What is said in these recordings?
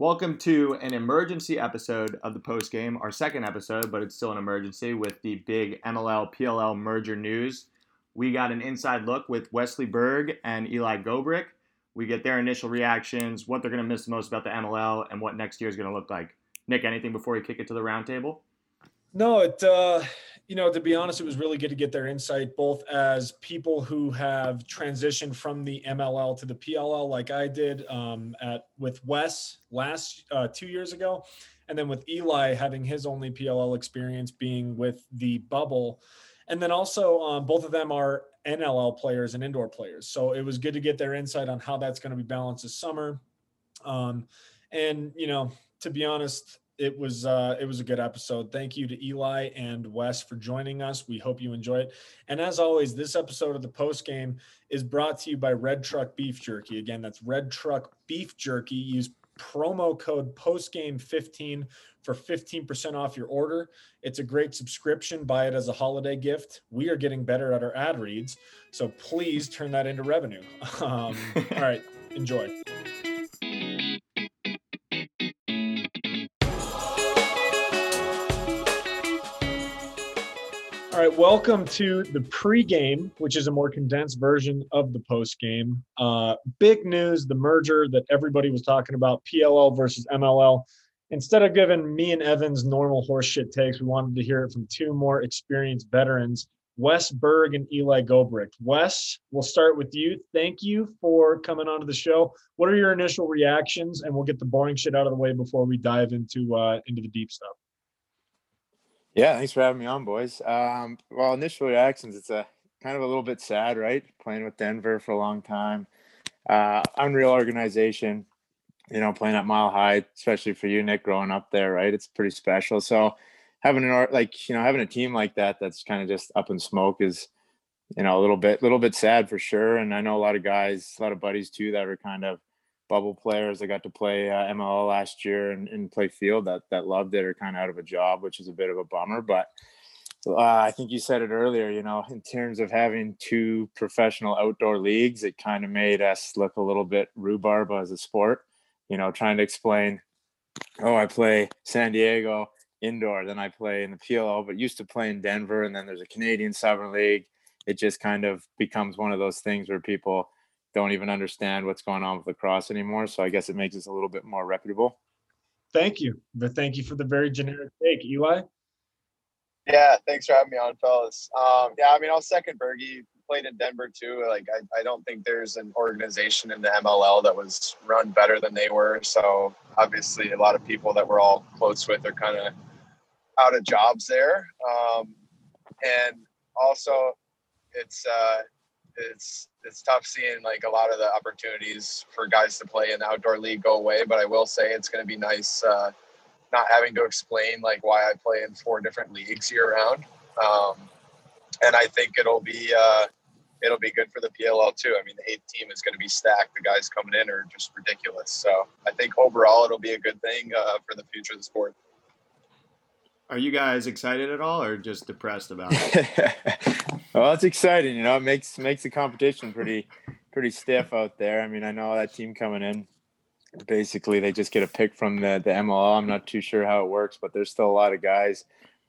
Welcome to an emergency episode of the post game, our second episode, but it's still an emergency with the big MLL PLL merger news. We got an inside look with Wesley Berg and Eli Gobrecht. We get their initial reactions, what they're going to miss the most about the MLL, and what next year is going to look like. Nick, anything before we kick it to the roundtable? No, it uh, you know, to be honest, it was really good to get their insight, both as people who have transitioned from the MLL to the PLL, like I did um, at with Wes last uh, two years ago, and then with Eli having his only PLL experience being with the bubble, and then also um, both of them are NLL players and indoor players. So it was good to get their insight on how that's going to be balanced this summer. Um, and you know, to be honest, it was uh, it was a good episode. Thank you to Eli and Wes for joining us. We hope you enjoy it. And as always, this episode of the post game is brought to you by Red Truck Beef Jerky. Again, that's Red Truck Beef Jerky. Use promo code postgame15 for 15% off your order. It's a great subscription. Buy it as a holiday gift. We are getting better at our ad reads, so please turn that into revenue. Um, all right, enjoy. Right, welcome to the pregame, which is a more condensed version of the postgame. Uh, big news: the merger that everybody was talking about, PLL versus MLL. Instead of giving me and Evans normal horseshit takes, we wanted to hear it from two more experienced veterans, Wes Berg and Eli Gobrecht. Wes, we'll start with you. Thank you for coming onto the show. What are your initial reactions? And we'll get the boring shit out of the way before we dive into uh, into the deep stuff. Yeah, thanks for having me on, boys. Um, well, initial reactions, it's a kind of a little bit sad, right? Playing with Denver for a long time, uh, unreal organization. You know, playing at Mile High, especially for you, Nick, growing up there, right? It's pretty special. So having an art like, you know, having a team like that that's kind of just up in smoke is, you know, a little bit, little bit sad for sure. And I know a lot of guys, a lot of buddies too, that are kind of bubble players that got to play uh, MLL last year and, and, play field that that loved it are kind of out of a job, which is a bit of a bummer. But uh, I think you said it earlier. You know, in terms of having two professional outdoor leagues, it kind of made us look a little bit rhubarb as a sport. You know, trying to explain, oh, I play San Diego indoor, then I play in the PLL, but used to play in Denver, and then there's a Canadian Southern League. It just kind of becomes one of those things where people don't even understand what's going on with lacrosse anymore. So I guess it makes us a little bit more reputable. Thank you. But thank you for the very generic take, Eli. Yeah, thanks for having me on, fellas. Um, yeah, I mean, I'll second Bergie. Played in Denver too. Like, I, I don't think there's an organization in the MLL that was run better than they were. So obviously, a lot of people that we're all close with are kind of out of jobs there. Um, and also, it's uh, it's it's tough seeing like a lot of the opportunities for guys to play in the outdoor league go away. But I will say it's going to be nice uh, not having to explain like why I play in four different leagues year round. Um, and I think it'll be uh, it'll be good for the PLL too. I mean, the eighth team is going to be stacked. The guys coming in are just ridiculous. So I think overall it'll be a good thing uh, for the future of the sport. Are you guys excited at all, or just depressed about it? well, it's exciting. You know, it makes makes the competition pretty pretty stiff out there. I mean, I know that team coming in. Basically, they just get a pick from the the MLL. I'm not too sure how it works, but there's still a lot of guys.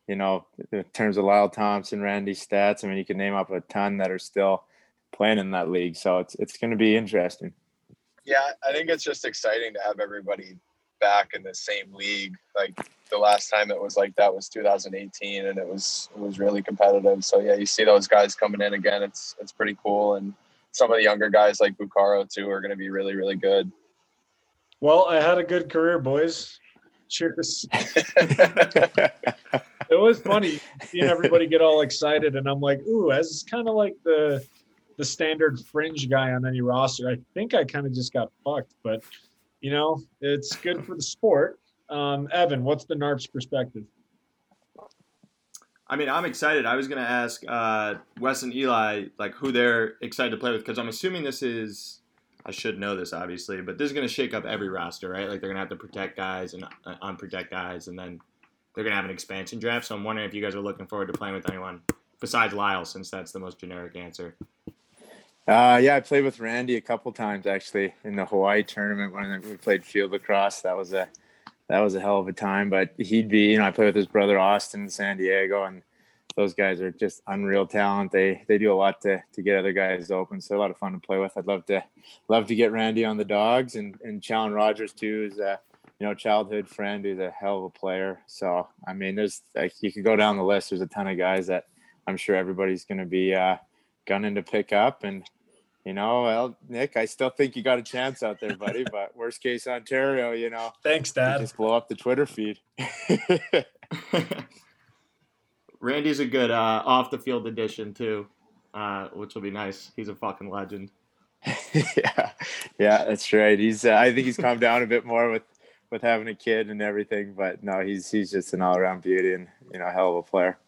You know, in terms of Lyle Thompson, Randy Staats. I mean, you can name up a ton that are still playing in that league. So it's it's going to be interesting. Yeah, I think it's just exciting to have everybody back in the same league. Like the last time it was like that was 2018, and it was it was really competitive. So yeah, you see those guys coming in again. It's it's pretty cool, and some of the younger guys like Bucaro too are going to be really really good. Well, I had a good career, boys. Cheers. it was funny seeing everybody get all excited, and I'm like, ooh, as kind of like the the standard fringe guy on any roster. I think I kind of just got fucked, but you know, it's good for the sport. Um, Evan, what's the NARP's perspective? I mean, I'm excited. I was going to ask uh, Wes and Eli like who they're excited to play with because I'm assuming this is. I should know this obviously, but this is going to shake up every roster, right? Like they're going to have to protect guys and uh, unprotect guys, and then they're going to have an expansion draft. So I'm wondering if you guys are looking forward to playing with anyone besides Lyle, since that's the most generic answer. Uh, yeah, I played with Randy a couple times actually in the Hawaii tournament when we played field lacrosse. That was a that was a hell of a time. But he'd be, you know, I played with his brother Austin in San Diego, and those guys are just unreal talent. They they do a lot to to get other guys open. So a lot of fun to play with. I'd love to love to get Randy on the dogs and and Challen Rogers too is a you know childhood friend who's a hell of a player. So I mean, there's like you could go down the list. There's a ton of guys that I'm sure everybody's going to be. Uh, gunning to pick up. And, you know, well, Nick, I still think you got a chance out there, buddy. but worst case Ontario, you know. Thanks, Dad. Just blow up the Twitter feed. Randy's a good uh, off the field addition too, uh, which will be nice. He's a fucking legend. yeah, yeah, that's right. He's uh, I think he's calmed down a bit more with with having a kid and everything, but no, he's he's just an all around beauty and you know, hell of a player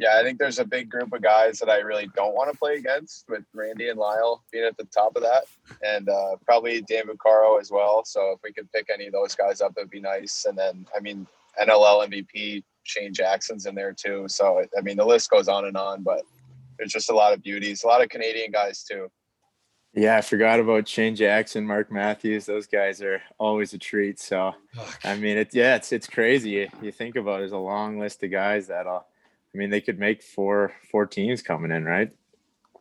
yeah, I think there's a big group of guys that I really don't want to play against, with Randy and Lyle being at the top of that, and uh, probably Dan Caro as well. So if we could pick any of those guys up, it'd be nice. And then, I mean, NLL MVP Shane Jackson's in there too. So I mean, the list goes on and on, but there's just a lot of beauties, a lot of Canadian guys too. Yeah, I forgot about Shane Jackson, Mark Matthews. Those guys are always a treat. So, I mean, it yeah, it's it's crazy. You, you think about it, there's a long list of guys that'll I mean, they could make four four teams coming in, right?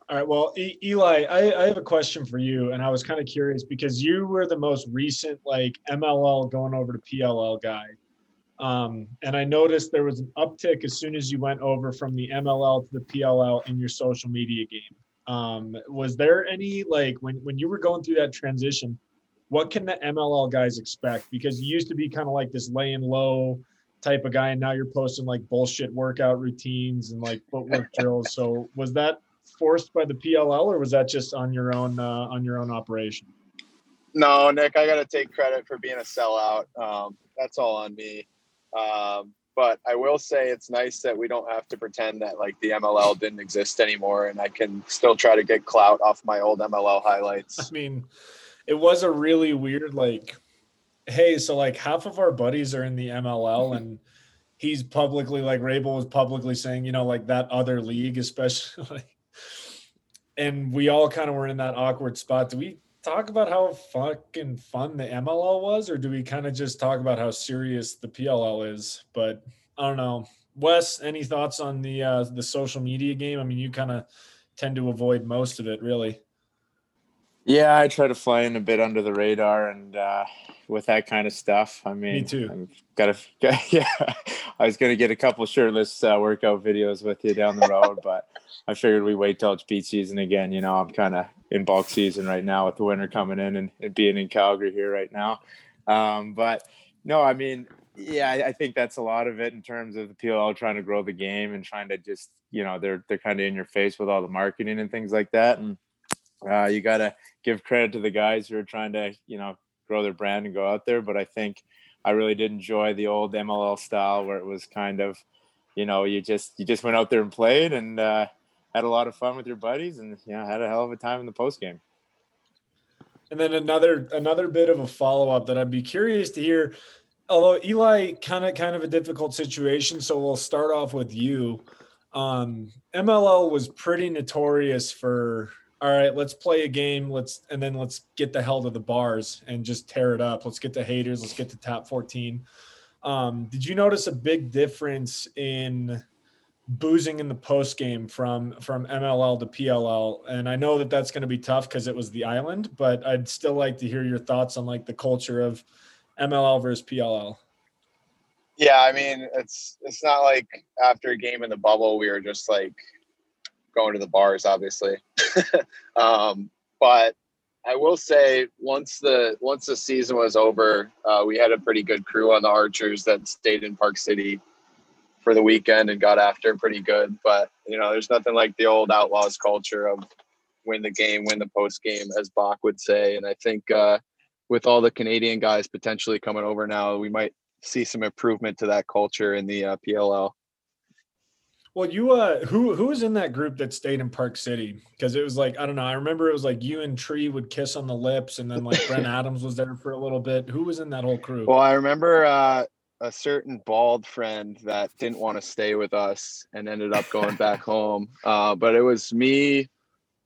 All right. Well, e- Eli, I, I, have a question for you, and I was kind of curious because you were the most recent like MLL going over to PLL guy, um, and I noticed there was an uptick as soon as you went over from the MLL to the PLL in your social media game. Um, was there any like when when you were going through that transition? What can the MLL guys expect? Because you used to be kind of like this laying low type of guy and now you're posting like bullshit workout routines and like footwork drills. So was that forced by the pll or was that just on your own uh, on your own operation? No nick i gotta take credit for being a sellout. Um, that's all on me. Um, but i will say it's nice that we don't have to pretend that like the mll didn't exist anymore and i can still try to get clout off my old mll highlights. I mean it was a really weird like hey, so like half of our buddies are in the MLL and he's publicly like Rabil was publicly saying, you know, like that other league, especially. and we all kind of were in that awkward spot. Do we talk about how fucking fun the MLL was, or do we kind of just talk about how serious the PLL is? But I don't know. Wes, any thoughts on the uh, the social media game? I mean, you kind of tend to avoid most of it, really. Yeah, I try to fly in a bit under the radar, and uh, with that kind of stuff. I mean, me too. I've got to, yeah. I was going to get a couple shirtless uh, workout videos with you down the road, but I figured we wait till it's beach season again. You know, I'm kind of in bulk season right now with the winter coming in and, and being in Calgary here right now. Um, but no, I mean, yeah, I, I, think that's a lot of it in terms of the PLL trying to grow the game and trying to just, you know, they're they're kind of in your face with all the marketing and things like that. And uh, you got to give credit to the guys who are trying to, you know, grow their brand and go out there. But I think I really did enjoy the old MLL style where it was kind of, you know, you just you just went out there and played and uh, had a lot of fun with your buddies and you know had a hell of a time in the post game. And then another another bit of a follow up that I'd be curious to hear. Although Eli kind of kind of a difficult situation, so we'll start off with you. Um, MLL was pretty notorious for all right, let's play a game. Let's and then let's get the hell to the bars and just tear it up. Let's get the haters. Let's get to top 14. Um, did you notice a big difference in boozing in the post game from from MLL to PLL? And I know that that's going to be tough because it was the island, but I'd still like to hear your thoughts on like the culture of MLL versus PLL. Yeah, I mean, it's it's not like after a game in the bubble we were just like going to the bars, obviously. um, but I will say, once the once the season was over, uh, we had a pretty good crew on the Archers that stayed in Park City for the weekend and got after pretty good. But you know, there's nothing like the old Outlaws culture of win the game, win the post game, as Bach would say. And I think uh, with all the Canadian guys potentially coming over now, we might see some improvement to that culture in the uh, PLL. Well, you uh who who was in that group that stayed in Park City? Because it was like, I don't know, I remember it was like you and Tree would kiss on the lips, and then like Brent Adams was there for a little bit. Who was in that whole crew? Well, I remember uh a certain bald friend that didn't want to stay with us and ended up going back home. Uh, but it was me,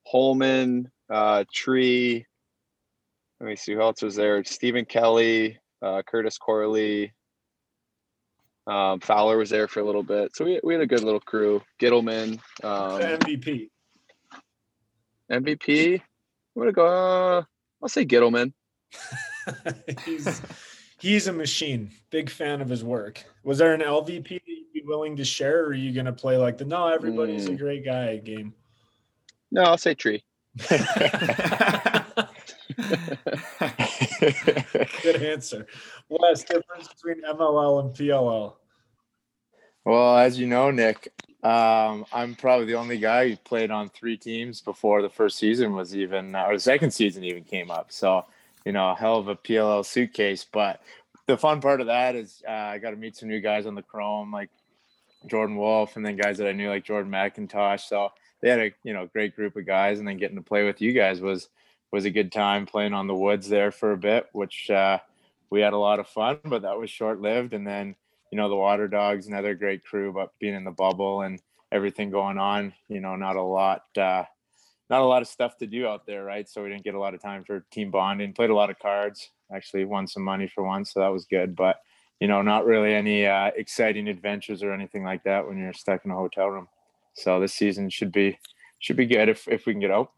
Holman, uh, Tree. Let me see who else was there. Stephen Kelly, uh, Curtis Corley. Um, Fowler was there for a little bit, so we, we had a good little crew. Gittleman, um, MVP. MVP. I'm gonna go. Uh, I'll say Gittleman. he's he's a machine. Big fan of his work. Was there an LVP that you'd be willing to share, or are you gonna play like the no, everybody's a Mm. great guy game? No, I'll say Tree. Good answer. Wes, difference between MLL and PLL. well, as you know, Nick, um, I'm probably the only guy who played on three teams before the first season was even, or the second season even came up. So, you know, a hell of a PLL suitcase. But the fun part of that is uh, I got to meet some new guys on the Chrome, like Jordan Wolf, and then guys that I knew like Jordan McIntosh. So they had a you know great group of guys, and then getting to play with you guys was was a good time playing on the woods there for a bit, which uh, we had a lot of fun, but that was short lived. And then you know the Water Dogs, another great crew, but being in the bubble and everything going on, you know, not a lot. Uh, not a lot of stuff to do out there, right? So we didn't get a lot of time for team bonding. Played a lot of cards. Actually, won some money for once, so that was good. But you know, not really any uh, exciting adventures or anything like that when you're stuck in a hotel room. So this season should be should be good if if we can get out.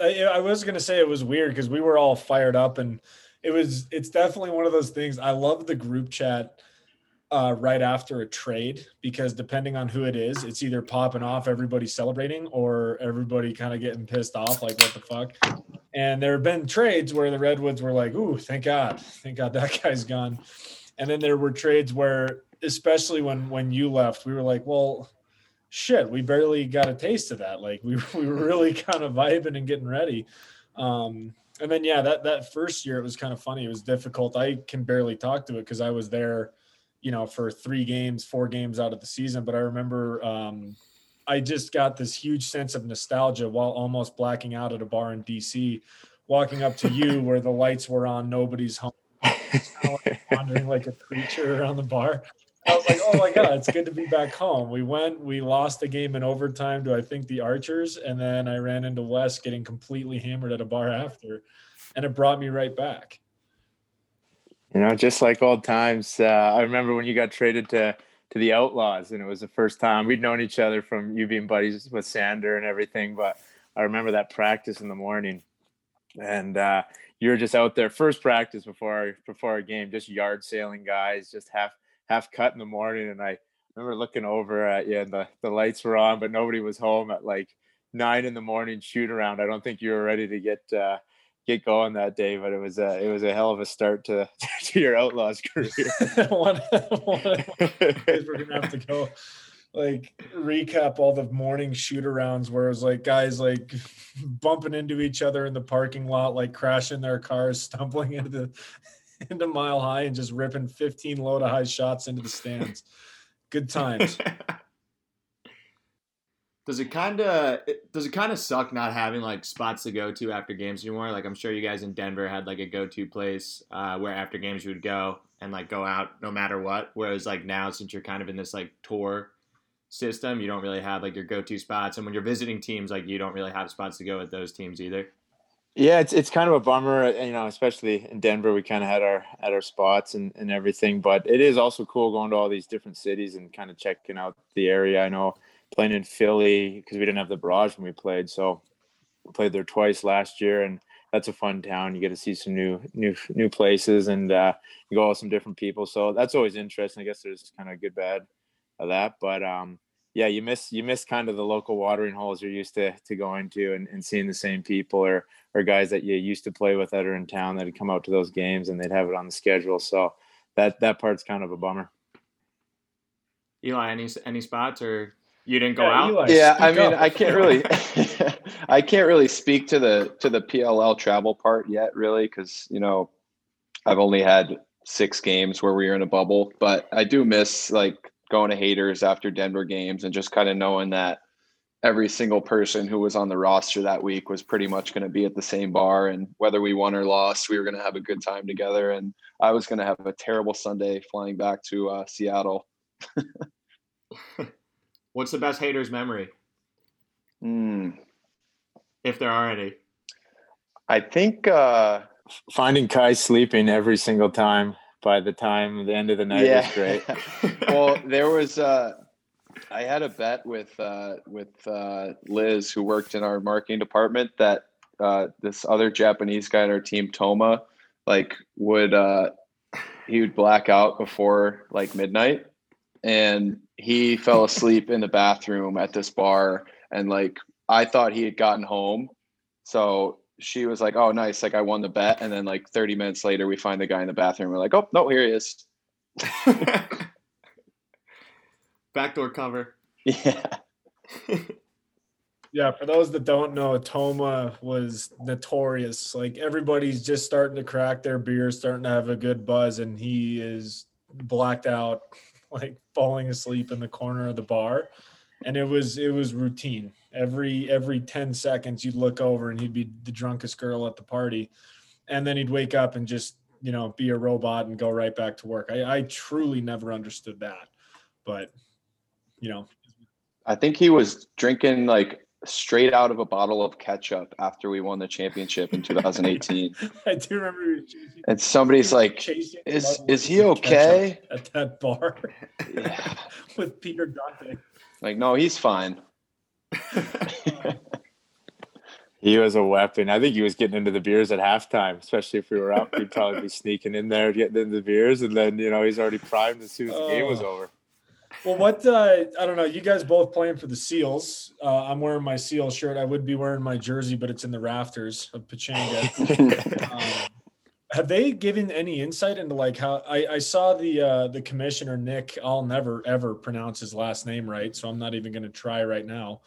I, I was gonna say it was weird because we were all fired up, and it was. It's definitely one of those things. I love the group chat uh, right after a trade because depending on who it is, it's either popping off, everybody celebrating, or everybody kind of getting pissed off, like what the fuck. And there have been trades where the Redwoods were like, "Ooh, thank God, thank God that guy's gone," and then there were trades where, especially when when you left, we were like, "Well." Shit, we barely got a taste of that. Like we, we were really kind of vibing and getting ready. Um, and then yeah, that that first year it was kind of funny. It was difficult. I can barely talk to it because I was there, you know, for three games, four games out of the season. But I remember um, I just got this huge sense of nostalgia while almost blacking out at a bar in DC, walking up to you where the lights were on, nobody's home, like wandering like a creature around the bar. I was like, oh my God, it's good to be back home. We went, we lost the game in overtime to, I think, the Archers. And then I ran into Wes getting completely hammered at a bar after. And it brought me right back. You know, just like old times. Uh, I remember when you got traded to to the Outlaws, and it was the first time we'd known each other from you being buddies with Sander and everything. But I remember that practice in the morning, and uh, you were just out there first practice before before our game, just yard sailing guys, just half half cut in the morning. And I remember looking over at you, and the the lights were on, but nobody was home at like nine in the morning shoot around. I don't think you were ready to get. Uh, get going that day, but it was a it was a hell of a start to to your outlaws career. one, one we're gonna have to go like recap all the morning shoot arounds where it was like guys like bumping into each other in the parking lot, like crashing their cars, stumbling into the into mile high and just ripping 15 low to high shots into the stands. Good times. Does it kind of does it kind of suck not having like spots to go to after games anymore? Like I'm sure you guys in Denver had like a go to place uh, where after games you would go and like go out no matter what. Whereas like now since you're kind of in this like tour system, you don't really have like your go to spots. And when you're visiting teams, like you don't really have spots to go at those teams either. Yeah, it's it's kind of a bummer, you know, especially in Denver. We kind of had our at our spots and, and everything, but it is also cool going to all these different cities and kind of checking out the area. I know playing in Philly because we didn't have the barrage when we played, so we played there twice last year, and that's a fun town. You get to see some new new new places and uh, you go with some different people, so that's always interesting. I guess there's kind of good bad of that, but um, yeah, you miss you miss kind of the local watering holes you're used to to going to and, and seeing the same people or or guys that you used to play with that are in town that'd come out to those games and they'd have it on the schedule. So that that part's kind of a bummer. Eli, any any spots or you didn't go Yeah, out? Eli, yeah i mean up. i can't really i can't really speak to the to the pll travel part yet really because you know i've only had six games where we were in a bubble but i do miss like going to haters after denver games and just kind of knowing that every single person who was on the roster that week was pretty much going to be at the same bar and whether we won or lost we were going to have a good time together and i was going to have a terrible sunday flying back to uh, seattle What's the best haters memory? Hmm. if there are any. I think uh, finding Kai sleeping every single time by the time the end of the night yeah. was great. well, there was uh, I had a bet with uh, with uh, Liz who worked in our marketing department that uh, this other Japanese guy on our team, Toma, like would uh, he would black out before like midnight, and he fell asleep in the bathroom at this bar, and like I thought he had gotten home, so she was like, "Oh, nice! Like I won the bet." And then like 30 minutes later, we find the guy in the bathroom. We're like, "Oh no, here he is." Backdoor cover. Yeah. yeah, for those that don't know, Toma was notorious. Like everybody's just starting to crack their beer, starting to have a good buzz, and he is blacked out, like falling asleep in the corner of the bar. And it was it was routine every every 10 seconds you'd look over and he'd be the drunkest girl at the party. And then he'd wake up and just you know be a robot and go right back to work. I, I truly never understood that. But you know. I think he was drinking like straight out of a bottle of ketchup after we won the championship in 2018 i do remember and somebody's like is is he okay? at that bar yeah. with peter dante. Like no he's fine he was a weapon. I think he was getting into the beers at halftime, especially if we were up. He'd probably be sneaking in there, getting into the beers, and then you know he's already primed as soon as the uh, game was oh. over. Well, what uh, I don't know. You guys both playing for the Seals. Uh, I'm wearing my Seal shirt. I would be wearing my jersey, but it's in the rafters of Pechanga. um, have they given any insight into like how I, I saw the uh, the commissioner Nick? I'll never ever pronounce his last name right, so I'm not even going to try right now.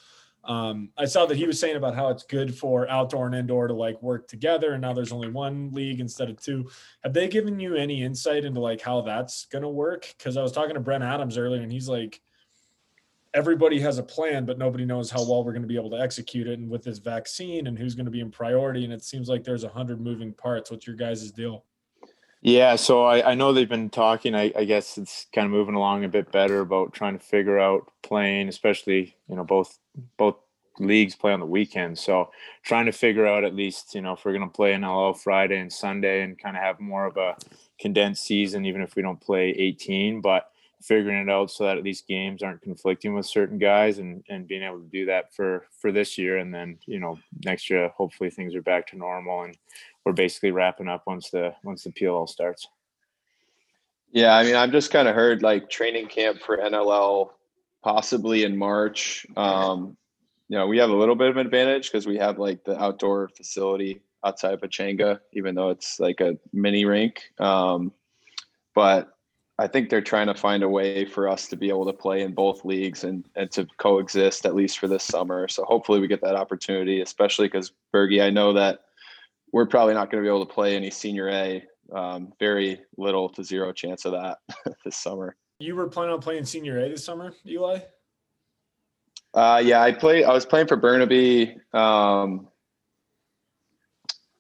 Um, I saw that he was saying about how it's good for outdoor and indoor to like work together, and now there's only one league instead of two. Have they given you any insight into like how that's going to work? Because I was talking to Brent Adams earlier, and he's like, everybody has a plan, but nobody knows how well we're going to be able to execute it. And with this vaccine and who's going to be in priority, and it seems like there's a hundred moving parts. What's your guys' deal? Yeah, so I, I know they've been talking. I, I guess it's kind of moving along a bit better about trying to figure out playing, especially you know both both leagues play on the weekend. So trying to figure out at least you know if we're going to play an LL Friday and Sunday and kind of have more of a condensed season, even if we don't play 18. But figuring it out so that at least games aren't conflicting with certain guys and and being able to do that for for this year and then you know next year hopefully things are back to normal and we're basically wrapping up once the once the PLL starts. Yeah, I mean, I've just kind of heard like training camp for NLL possibly in March. Um, you know, we have a little bit of an advantage because we have like the outdoor facility outside of Pechanga, even though it's like a mini rink. Um, but I think they're trying to find a way for us to be able to play in both leagues and, and to coexist at least for this summer. So hopefully we get that opportunity, especially because Bergie, I know that we're probably not going to be able to play any senior A. Um, very little to zero chance of that this summer. You were planning on playing senior A this summer, Eli? Uh, yeah, I played. I was playing for Burnaby. Um,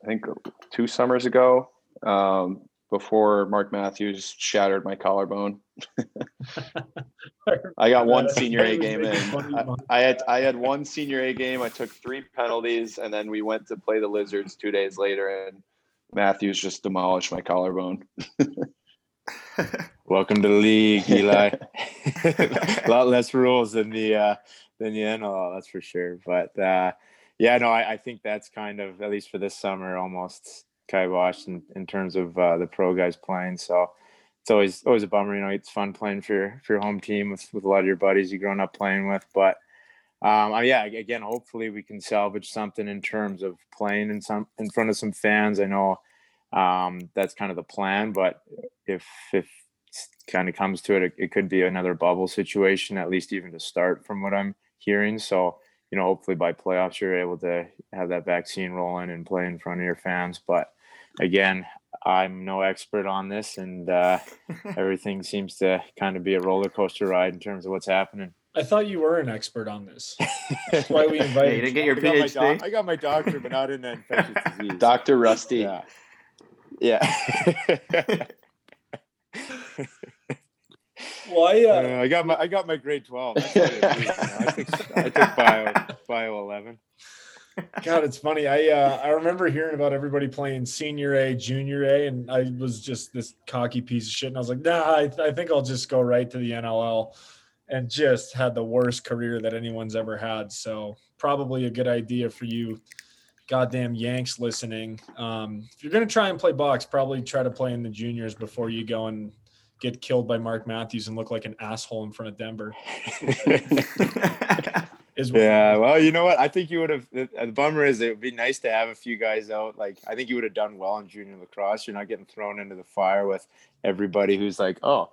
I think two summers ago. Um, before Mark Matthews shattered my collarbone. I got one senior A game in. I, I, had I had one senior A game. I took three penalties, and then we went to play the Lizards two days later, and Matthews just demolished my collarbone. Welcome to the league, Eli. A lot less rules than the uh, than the NLL, that's for sure. But uh, yeah, no, I, I think that's kind of at least for this summer almost kibosh in, in terms of uh, the pro guys playing. So it's always always a bummer. You know, it's fun playing for your, for your home team with, with a lot of your buddies you've grown up playing with. But um, yeah, again, hopefully we can salvage something in terms of playing in some in front of some fans. I know um, that's kind of the plan, but if if kind of comes to it, it, it could be another bubble situation, at least even to start, from what I'm hearing. So you know, hopefully by playoffs you're able to have that vaccine rolling and play in front of your fans. But again, I'm no expert on this, and uh, everything seems to kind of be a roller coaster ride in terms of what's happening. I thought you were an expert on this. That's why we invited. you didn't get your I PhD. Got doc- I got my doctor, but not in that infectious disease. Doctor Rusty. Yeah. Yeah. well, I, uh, uh, I got my I got my grade twelve. I, took, I took bio bio eleven. God, it's funny. I uh, I remember hearing about everybody playing senior A, junior A, and I was just this cocky piece of shit. And I was like, nah, I, I think I'll just go right to the NLL, and just had the worst career that anyone's ever had. So probably a good idea for you, goddamn Yanks listening. Um, if you're gonna try and play box, probably try to play in the juniors before you go and get killed by Mark Matthews and look like an asshole in front of Denver. Is yeah, well, you know what? I think you would have. The, uh, the, bummer is it would be nice to have a few guys out. Like I think you would have done well in junior lacrosse. You're not getting thrown into the fire with everybody who's like, oh,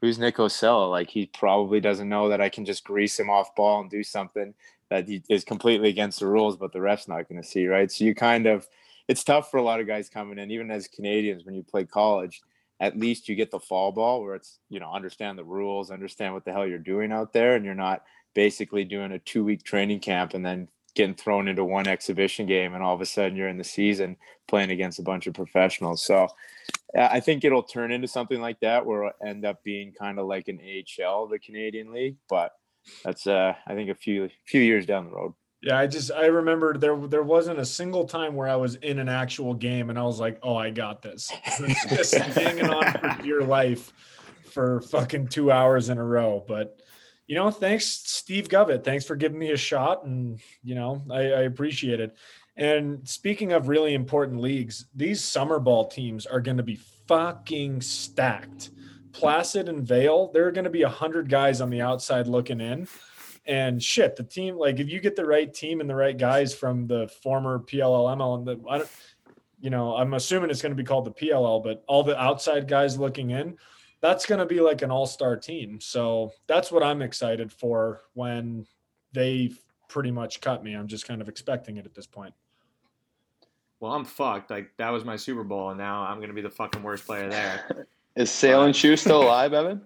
who's Nick Ossello? Like he probably doesn't know that I can just grease him off ball and do something that he is completely against the rules, but the ref's not going to see, right? So you kind of, it's tough for a lot of guys coming in, even as Canadians when you play college. At least you get the fall ball where it's you know understand the rules, understand what the hell you're doing out there, and you're not basically doing a two week training camp and then getting thrown into one exhibition game and all of a sudden you're in the season playing against a bunch of professionals. So i think it'll turn into something like that where it'll end up being kind of like an ahl the canadian league but that's uh i think a few few years down the road. Yeah i just i remember there there wasn't a single time where i was in an actual game and i was like oh i got this. Just hanging on for your life for fucking two hours in a row but you know, thanks, Steve Govett. Thanks for giving me a shot. And, you know, I, I appreciate it. And speaking of really important leagues, these summer ball teams are going to be fucking stacked. Placid and Vail, there are going to be a hundred guys on the outside looking in. And shit, the team, like if you get the right team and the right guys from the former PLL and the, I don't, you know, I'm assuming it's going to be called the PLL, but all the outside guys looking in, that's going to be like an all-star team. So that's what I'm excited for when they pretty much cut me. I'm just kind of expecting it at this point. Well, I'm fucked. Like that was my Super Bowl, and now I'm gonna be the fucking worst player there. Is Sale and Shoe still alive, Evan?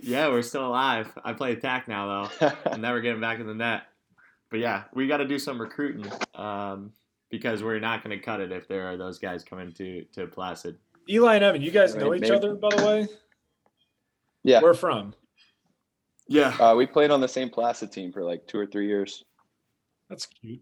Yeah, we're still alive. I play attack now though. I'm never getting back in the net. But yeah, we got to do some recruiting um, because we're not going to cut it if there are those guys coming to to Placid. Eli and Evan, you guys know each maybe. other, by the way. Yeah. Where from? Yeah. Uh, we played on the same Placid team for like two or three years. That's cute.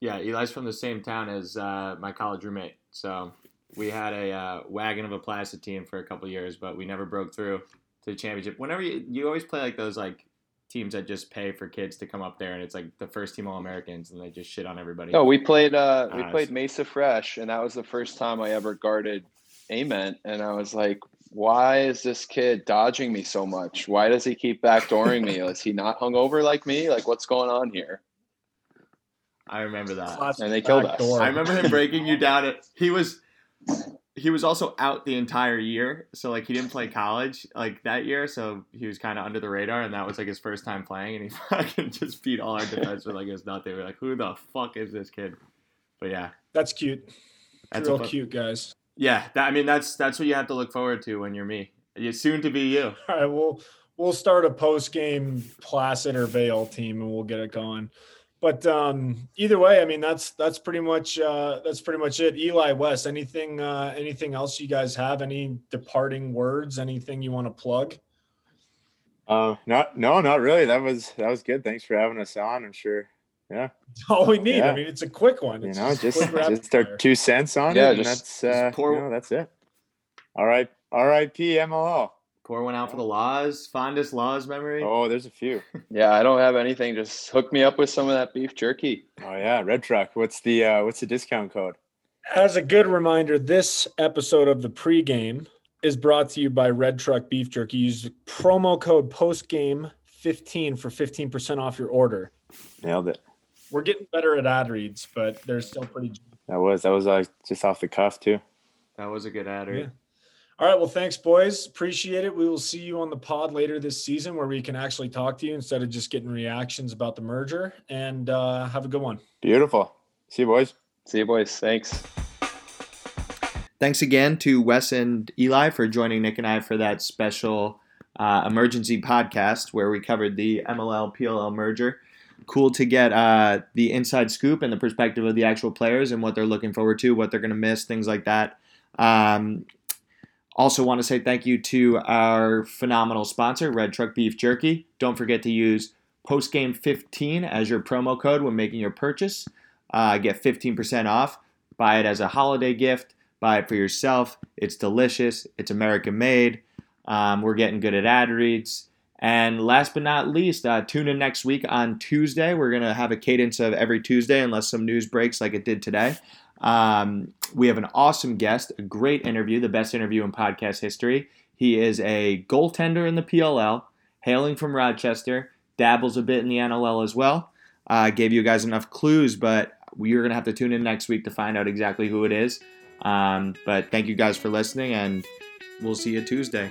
Yeah, Eli's from the same town as uh, my college roommate. So we had a uh, wagon of a Placid team for a couple years, but we never broke through to the championship. Whenever you, you always play like those like teams that just pay for kids to come up there, and it's like the first team All Americans, and they just shit on everybody. No, we played uh, we played Mesa Fresh, and that was the first time I ever guarded Ament, and I was like, why is this kid dodging me so much? Why does he keep backdooring me? Is he not hungover like me? Like, what's going on here? I remember that. Classic and they killed us. Door. I remember him breaking you down. At, he was he was also out the entire year, so like he didn't play college like that year, so he was kind of under the radar, and that was like his first time playing, and he fucking just beat all our defense with like it's nothing. We are like, who the fuck is this kid? But yeah, that's cute. That's real cute, guys. Yeah, that, I mean that's that's what you have to look forward to when you're me. You're soon to be you. All right, we'll we'll start a post game Placid or Vail team and we'll get it going. But um, either way, I mean that's that's pretty much uh, that's pretty much it. Eli West, anything uh, anything else you guys have? Any departing words? Anything you want to plug? Uh, not no, not really. That was that was good. Thanks for having us on. I'm sure yeah. all we need. Yeah. I mean, it's a quick one. It's you know, just just our two cents on yeah, it, just, and that's uh, pour, you know, that's it. All right, R.I.P. MLL. Core went out for the laws. Fondest laws memory. Oh, there's a few. yeah, I don't have anything. Just hook me up with some of that beef jerky. Oh yeah, Red Truck. What's the uh, what's the discount code? As a good reminder, this episode of the pregame is brought to you by Red Truck Beef Jerky. Use promo code postgame 15 for 15% off your order. Nailed it we're getting better at ad reads, but they're still pretty. That was that was uh, just off the cuff too. That was a good ad read. Yeah. All right. Well, thanks, boys. Appreciate it. We will see you on the pod later this season where we can actually talk to you instead of just getting reactions about the merger. And uh, have a good one. Beautiful. See you, boys. See you, boys. Thanks. Thanks again to Wes and Eli for joining Nick and I for that special uh, emergency podcast where we covered the MLL PLL merger cool to get uh, the inside scoop and the perspective of the actual players and what they're looking forward to, what they're going to miss, things like that. Um, also, want to say thank you to our phenomenal sponsor, Red Truck Beef Jerky. Don't forget to use postgame15 as your promo code when making your purchase. uh, get 15% off. Buy it as a holiday gift. Buy it for yourself. It's delicious. It's American made. Um, we're getting good at ad reads. And last but not least, uh, tune in next week on Tuesday. We're going to have a cadence of every Tuesday, unless some news breaks like it did today. Um, we have an awesome guest, a great interview, the best interview in podcast history. He is a goaltender in the PLL, hailing from Rochester, dabbles a bit in the NLL as well. Uh, gave you guys enough clues, but you're going to have to tune in next week to find out exactly who it is. Um, but thank you guys for listening, and we'll see you Tuesday.